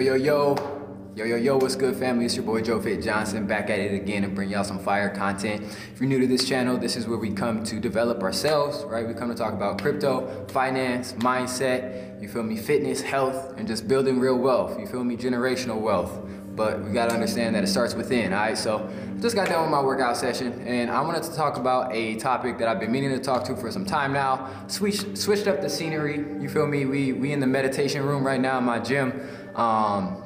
Yo, yo, yo, yo, yo, what's good, family? It's your boy Joe Fit Johnson back at it again and bring y'all some fire content. If you're new to this channel, this is where we come to develop ourselves, right? We come to talk about crypto, finance, mindset, you feel me, fitness, health, and just building real wealth, you feel me, generational wealth. But we gotta understand that it starts within, all right? So, just got done with my workout session and I wanted to talk about a topic that I've been meaning to talk to for some time now. Switched, switched up the scenery, you feel me? We, we in the meditation room right now in my gym. Um,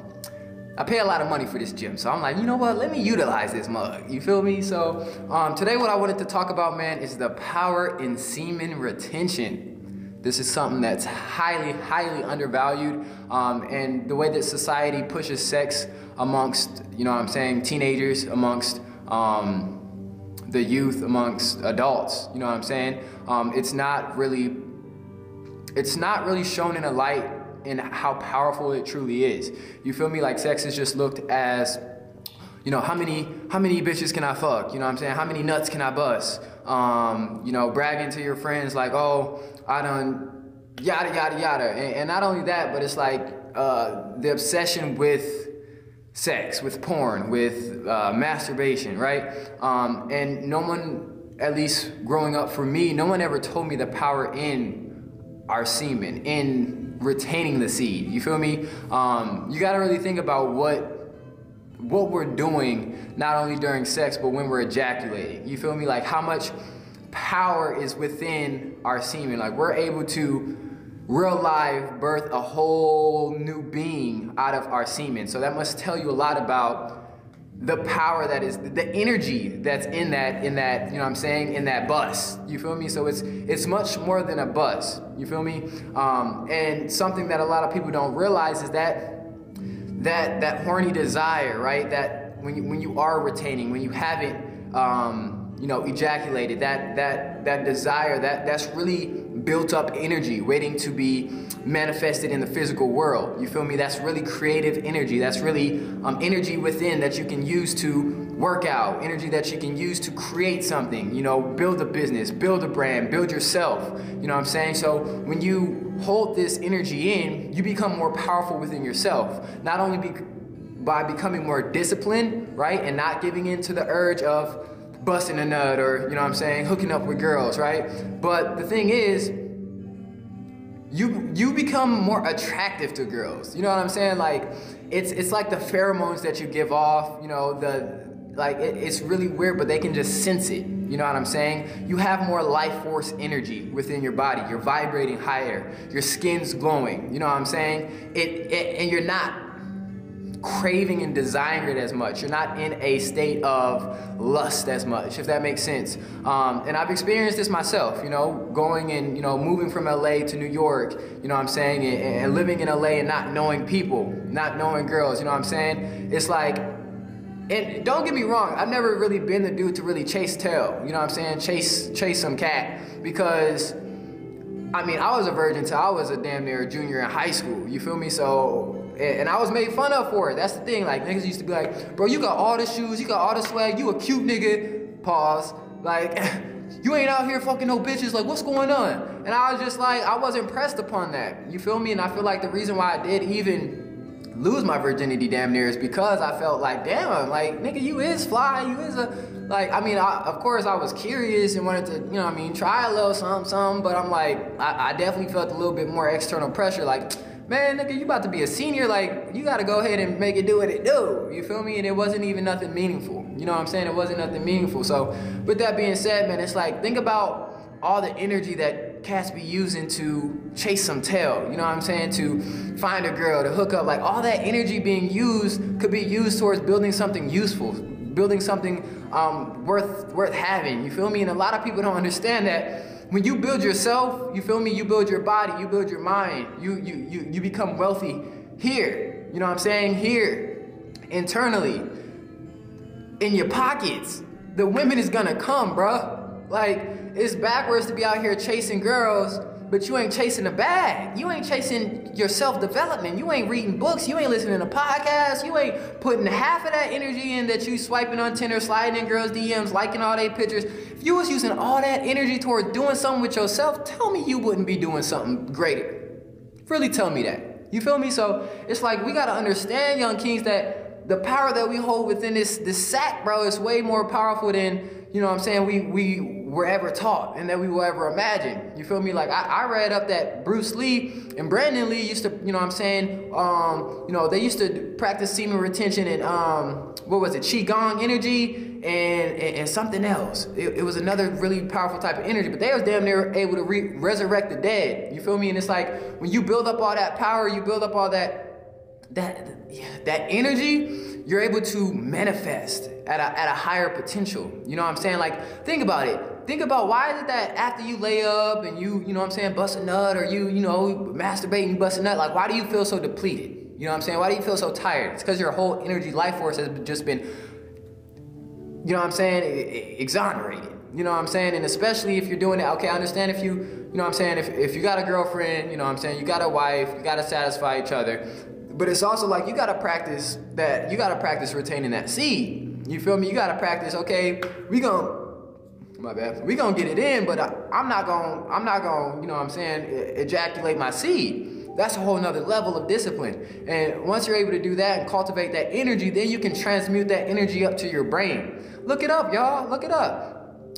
I pay a lot of money for this gym, so I'm like, you know what? Let me utilize this mug. You feel me? So um, today, what I wanted to talk about, man, is the power in semen retention. This is something that's highly, highly undervalued, um, and the way that society pushes sex amongst, you know, what I'm saying, teenagers, amongst um, the youth, amongst adults. You know what I'm saying? Um, it's not really, it's not really shown in a light in how powerful it truly is. You feel me? Like sex is just looked as, you know, how many how many bitches can I fuck? You know what I'm saying? How many nuts can I bust? Um, you know, bragging to your friends like, oh, I done yada yada yada. And, and not only that, but it's like uh, the obsession with sex, with porn, with uh, masturbation, right? Um, and no one, at least growing up for me, no one ever told me the power in our semen, in retaining the seed. You feel me? Um, you got to really think about what what we're doing not only during sex but when we're ejaculating. You feel me? Like how much power is within our semen. Like we're able to real life birth a whole new being out of our semen. So that must tell you a lot about the power that is the energy that's in that in that you know i'm saying in that bus. You feel me? So it's it's much more than a bus. You feel me? Um, and something that a lot of people don't realize is that that that horny desire right? That when you when you are retaining when you haven't um, you know ejaculated that that that desire that that's really built up energy waiting to be manifested in the physical world. You feel me? That's really creative energy. That's really um, energy within that you can use to work out, energy that you can use to create something, you know, build a business, build a brand, build yourself. You know what I'm saying? So when you hold this energy in, you become more powerful within yourself. Not only be, by becoming more disciplined, right? And not giving in to the urge of busting a nut or, you know what I'm saying, hooking up with girls, right? But the thing is, you you become more attractive to girls. You know what I'm saying? Like it's it's like the pheromones that you give off, you know, the like it, it's really weird, but they can just sense it. You know what I'm saying? You have more life force energy within your body. You're vibrating higher. Your skin's glowing. You know what I'm saying? It, it and you're not craving and desiring it as much. You're not in a state of lust as much, if that makes sense. Um, and I've experienced this myself, you know, going and, you know, moving from LA to New York, you know what I'm saying, and, and living in LA and not knowing people, not knowing girls, you know what I'm saying? It's like, and don't get me wrong, I've never really been the dude to really chase tail, you know what I'm saying? Chase, chase some cat because I mean, I was a virgin till I was a damn near junior in high school. You feel me? So and I was made fun of for it. That's the thing. Like niggas used to be like, bro, you got all the shoes, you got all the swag, you a cute nigga. Pause. Like, you ain't out here fucking no bitches. Like, what's going on? And I was just like, I was impressed upon that. You feel me? And I feel like the reason why I did even lose my virginity damn near is because I felt like, damn, like nigga, you is fly, you is a like. I mean, I, of course I was curious and wanted to, you know, I mean, try a little something, something. But I'm like, I, I definitely felt a little bit more external pressure, like man, nigga, you about to be a senior, like, you gotta go ahead and make it do what it do. You feel me? And it wasn't even nothing meaningful. You know what I'm saying? It wasn't nothing meaningful. So, with that being said, man, it's like, think about all the energy that cats be using to chase some tail. You know what I'm saying? To find a girl, to hook up. Like, all that energy being used could be used towards building something useful, building something um, worth, worth having. You feel me? And a lot of people don't understand that when you build yourself, you feel me? You build your body, you build your mind, you you you you become wealthy here. You know what I'm saying? Here, internally, in your pockets. The women is gonna come, bruh. Like it's backwards to be out here chasing girls but you ain't chasing a bag. You ain't chasing your self development. You ain't reading books. You ain't listening to podcasts. You ain't putting half of that energy in that you swiping on Tinder, sliding in girls' DMs, liking all their pictures. If you was using all that energy towards doing something with yourself, tell me you wouldn't be doing something greater. Really tell me that. You feel me? So it's like we gotta understand, young kings, that the power that we hold within this this sack, bro, is way more powerful than you know what I'm saying we we were ever taught and that we will ever imagine. You feel me? Like I, I read up that Bruce Lee and Brandon Lee used to, you know what I'm saying, um, you know, they used to practice semen retention and um, what was it, Qigong energy and, and, and something else. It, it, was another really powerful type of energy, but they was damn near able to re- resurrect the dead. You feel me? And it's like when you build up all that power, you build up all that that that energy you're able to manifest at a, at a higher potential you know what i'm saying like think about it think about why is it that after you lay up and you, you know what I'm saying, bust a nut or you, you know, masturbate and you bust a nut, like why do you feel so depleted? You know what I'm saying? Why do you feel so tired? It's because your whole energy life force has just been, you know what I'm saying, exonerated. You know what I'm saying? And especially if you're doing it, okay, I understand if you, you know what I'm saying, if, if you got a girlfriend, you know what I'm saying, you got a wife, you got to satisfy each other. But it's also like you got to practice that, you got to practice retaining that seed. You feel me? You got to practice, okay, we going to my bad. We gonna get it in, but I, am not gonna, I'm not gonna, you know what I'm saying, ejaculate my seed. That's a whole nother level of discipline. And once you're able to do that and cultivate that energy, then you can transmute that energy up to your brain. Look it up, y'all. Look it up.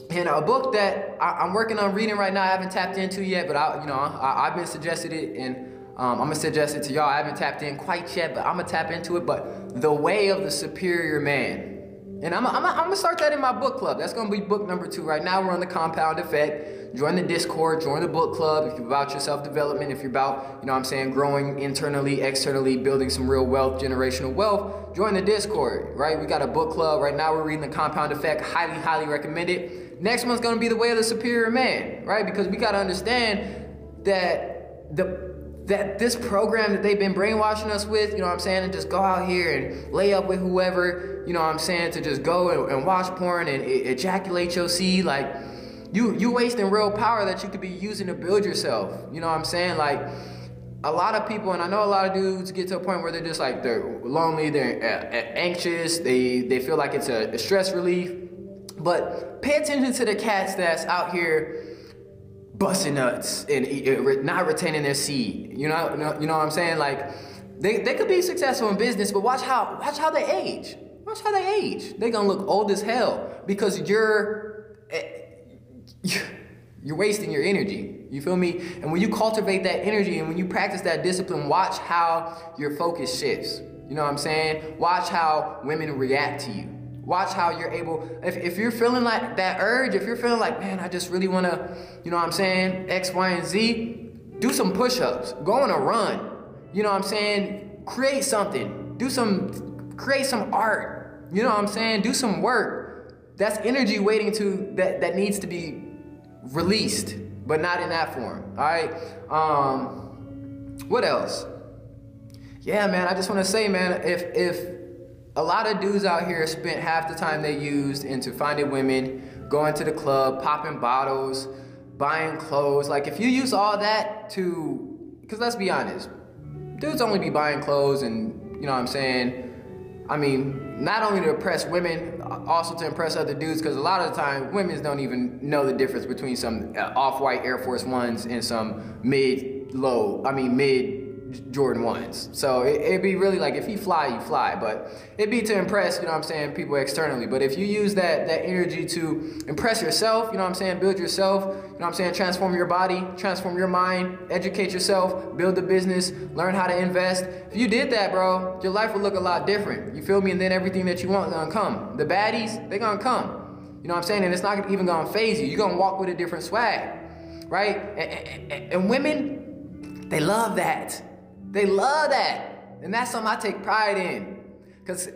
And a book that I, am working on reading right now, I haven't tapped into yet, but I, you know, I, have been suggested it, and um, I'm gonna suggest it to y'all. I haven't tapped in quite yet, but I'm gonna tap into it. But the way of the superior man and I'm, I'm, I'm, gonna start that in my book club. That's gonna be book number two. Right now, we're on the compound effect. Join the Discord, join the book club if you're about your self development, if you're about, you know I'm saying, growing internally, externally, building some real wealth, generational wealth, join the Discord, right? We got a book club. Right now, we're reading the compound effect. Highly, highly recommend it. Next one's gonna be the way of the superior man, right? Because we gotta understand that the that this program that they've been brainwashing us with, you know what I'm saying, and just go out here and lay up with whoever, you know what I'm saying, to just go and, and watch porn and, ejaculate your seed, like you you wasting real power that you could be using to build yourself. You know what I'm saying? Like a lot of people, and I know a lot of dudes get to a point where they're just like they're lonely, they're uh, uh, anxious, they they feel like it's a, a stress relief. But pay attention to the cats that's out here busting nuts and not retaining their seed. You know, you know what I'm saying? Like they, they could be successful in business, but watch how watch how they age. Watch how they age. They're gonna look old as hell because you're eh, you're wasting your energy. You feel me? And when you cultivate that energy and when you practice that discipline, watch how your focus shifts. You know what I'm saying? Watch how women react to you. Watch how you're able, if, if you're feeling like that urge, if you're feeling like, man, I just really want to, you know what I'm saying, X, Y, and Z, do some push ups, go on a run. You know what I'm saying? Create something, do some, create some art. You know what I'm saying? Do some work. That's energy waiting to, that, that needs to be released, but not in that form. All right. Um, what else? Yeah, man, I just want to say, man, if, if, a lot of dudes out here spent half the time they used into finding women, going to the club, popping bottles, buying clothes. Like if you use all that to, because let's be honest, dudes only be buying clothes and, you know what I'm saying? I mean, not only to impress women, also to impress other dudes, because a lot of the time, women don't even know the difference between some uh, off-white Air Force Ones and some mid-low, I mean mid Jordan ones. So it, would be really like if you fly, you fly. But it'd be to impress, you know what I'm saying, people externally. But if you use that that energy to impress yourself, you know what I'm saying, build yourself, you know what I'm saying, transform your body, transform your mind, educate yourself, build a business, learn how to invest. If you did that, bro, your life would look a lot different. You feel me? And then everything that you want gonna come. The baddies, they gonna come. You know what I'm saying? And it's not even gonna phase you. You're gonna walk with a different swag. Right? and, and, and women, they love that. They love that. And that's something I take pride in. Because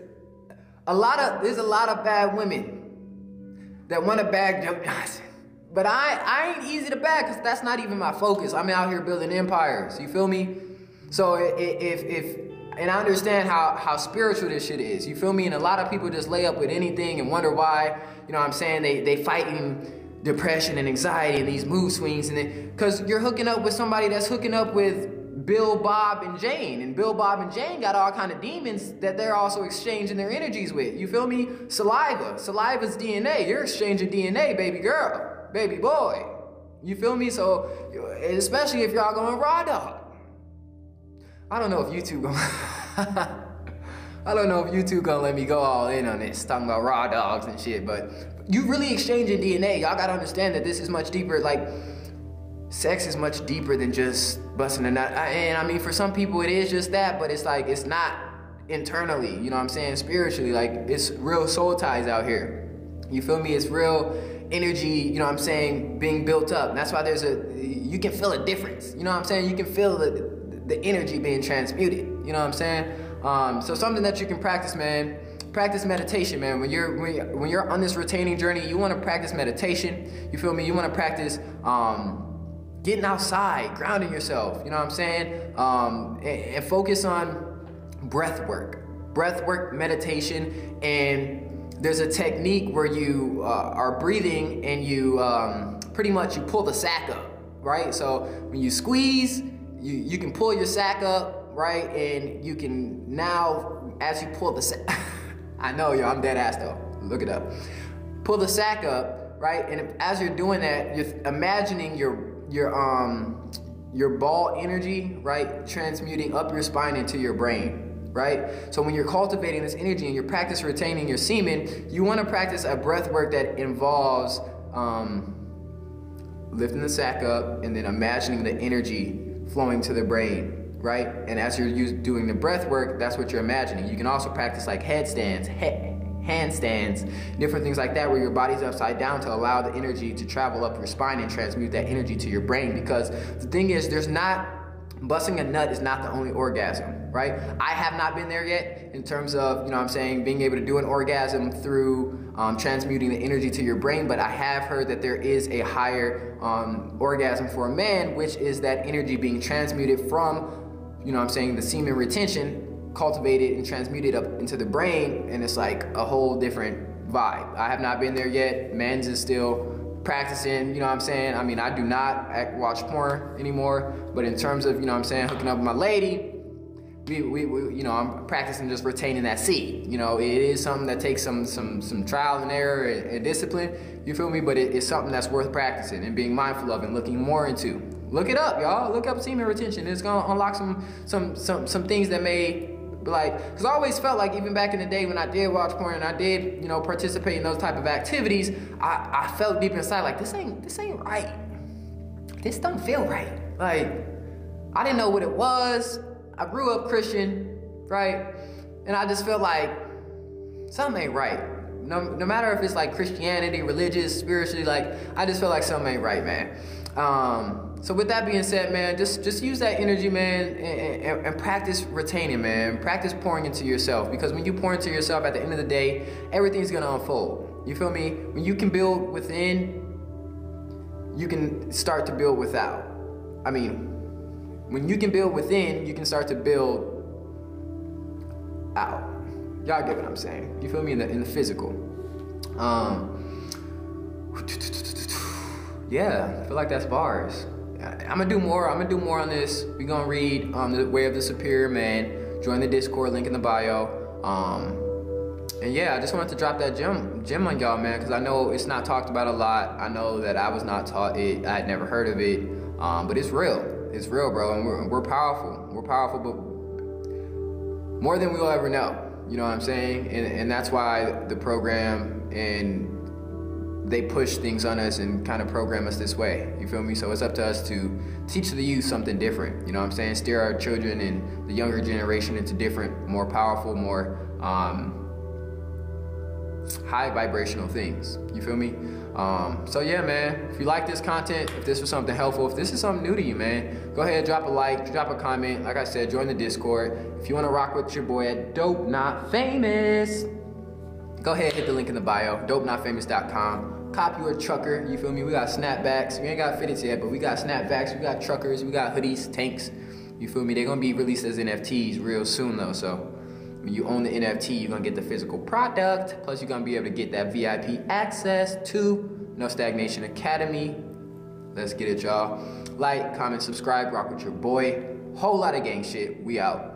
a lot of there's a lot of bad women that want to bag Joe Johnson. But I, I ain't easy to bag because that's not even my focus. I'm out here building empires. You feel me? So if if and I understand how how spiritual this shit is. You feel me? And a lot of people just lay up with anything and wonder why. You know what I'm saying? They they fighting depression and anxiety and these mood swings and because you're hooking up with somebody that's hooking up with Bill, Bob, and Jane. And Bill, Bob, and Jane got all kind of demons that they're also exchanging their energies with. You feel me? Saliva. Saliva's DNA. You're exchanging DNA, baby girl, baby boy. You feel me? So, especially if y'all going raw dog. I don't know if YouTube gonna I don't know if YouTube gonna let me go all in on this, talking about raw dogs and shit, but you really exchanging DNA. Y'all gotta understand that this is much deeper. Like, sex is much deeper than just busting a nut. And I mean, for some people, it is just that, but it's like, it's not internally, you know what I'm saying? Spiritually, like, it's real soul ties out here. You feel me? It's real energy, you know what I'm saying, being built up. And that's why there's a, you can feel a difference. You know what I'm saying? You can feel the, the energy being transmuted. You know what I'm saying? Um, so something that you can practice, man. Practice meditation, man. When you're when you're, when you're on this retaining journey, you want to practice meditation. You feel me? You want to practice um, getting outside, grounding yourself. You know what I'm saying? Um, and, and focus on breath work, breath work, meditation, and there's a technique where you uh, are breathing and you um, pretty much you pull the sack up, right? So when you squeeze, you you can pull your sack up right? And you can now, as you pull the sack, I know, yo, I'm dead ass though. Look it up. Pull the sack up, right? And as you're doing that, you're imagining your your um your ball energy, right, transmuting up your spine into your brain, right? So when you're cultivating this energy and you're practice retaining your semen, you want to practice a breath work that involves um, lifting the sack up and then imagining the energy flowing to the brain right? And as you're doing the breath work, that's what you're imagining. You can also practice like headstands, he- handstands, different things like that, where your body's upside down to allow the energy to travel up your spine and transmute that energy to your brain. Because the thing is, there's not busting a nut is not the only orgasm, right? I have not been there yet in terms of, you know I'm saying, being able to do an orgasm through um, transmuting the energy to your brain, but I have heard that there is a higher um, orgasm for a man, which is that energy being transmuted from you know I'm saying, the semen retention cultivated and transmuted up into the brain, and it's like a whole different vibe. I have not been there yet. Men's is still practicing, you know what I'm saying? I mean, I do not watch porn anymore, but in terms of, you know what I'm saying, hooking up with my lady, we, we, we, you know, I'm practicing just retaining that seed. You know, it is something that takes some some some trial and error and, and discipline. You feel me? But it, it's something that's worth practicing and being mindful of and looking more into. Look it up, y'all. Look up semen retention. It's gonna unlock some some some some things that may like because I always felt like even back in the day when I did watch porn and I did you know participate in those type of activities, I, I felt deep inside like this ain't this ain't right. This don't feel right. Like I didn't know what it was. I grew up Christian, right? And I just felt like something ain't right. No, no matter if it's like Christianity, religious, spiritually, like I just feel like something ain't right, man. Um, so with that being said, man, just just use that energy, man, and, and, and, practice retaining, man. Practice pouring into yourself because when you pour into yourself, at the end of the day, everything's gonna unfold. You feel me? When you can build within, you can start to build without. I mean, when you can build within, you can start to build out. Y'all get what I'm saying? You feel me? In the in the physical. Um. Yeah, I feel like that's bars. I'm gonna do more. I'm gonna do more on this. We're gonna read um, the Way of the Superior Man. Join the Discord link in the bio. Um, and yeah, I just wanted to drop that gem gem on y'all, man, because I know it's not talked about a lot. I know that I was not taught it. I had never heard of it, um, but it's real. It's real, bro, and we're, we're powerful. We're powerful, but more than we'll ever know. You know what I'm saying? And, and that's why the program and they push things on us and kind of program us this way. You feel me? So it's up to us to teach the youth something different. You know what I'm saying? Steer our children and the younger generation into different, more powerful, more um, high vibrational things. You feel me? Um, so yeah, man. If you like this content, if this was something helpful, if this is something new to you, man, go ahead, drop a like, drop a comment. Like I said, join the Discord. If you want to rock with your boy at Dope Not Famous, go ahead, hit the link in the bio, dopenotfamous.com cop you a trucker. You feel me? We got snapbacks. We ain't got fitteds yet, but we got snapbacks. We got truckers. We got hoodies, tanks. You feel me? They're gonna be released as NFTs real soon though. So when you own the NFT, you're gonna get the physical product. Plus, you're gonna be able to get that VIP access to No Stagnation Academy. Let's get it, y'all. Like, comment, subscribe, rock with your boy. Whole lot of gang shit. We out.